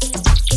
Thank you.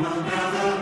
will never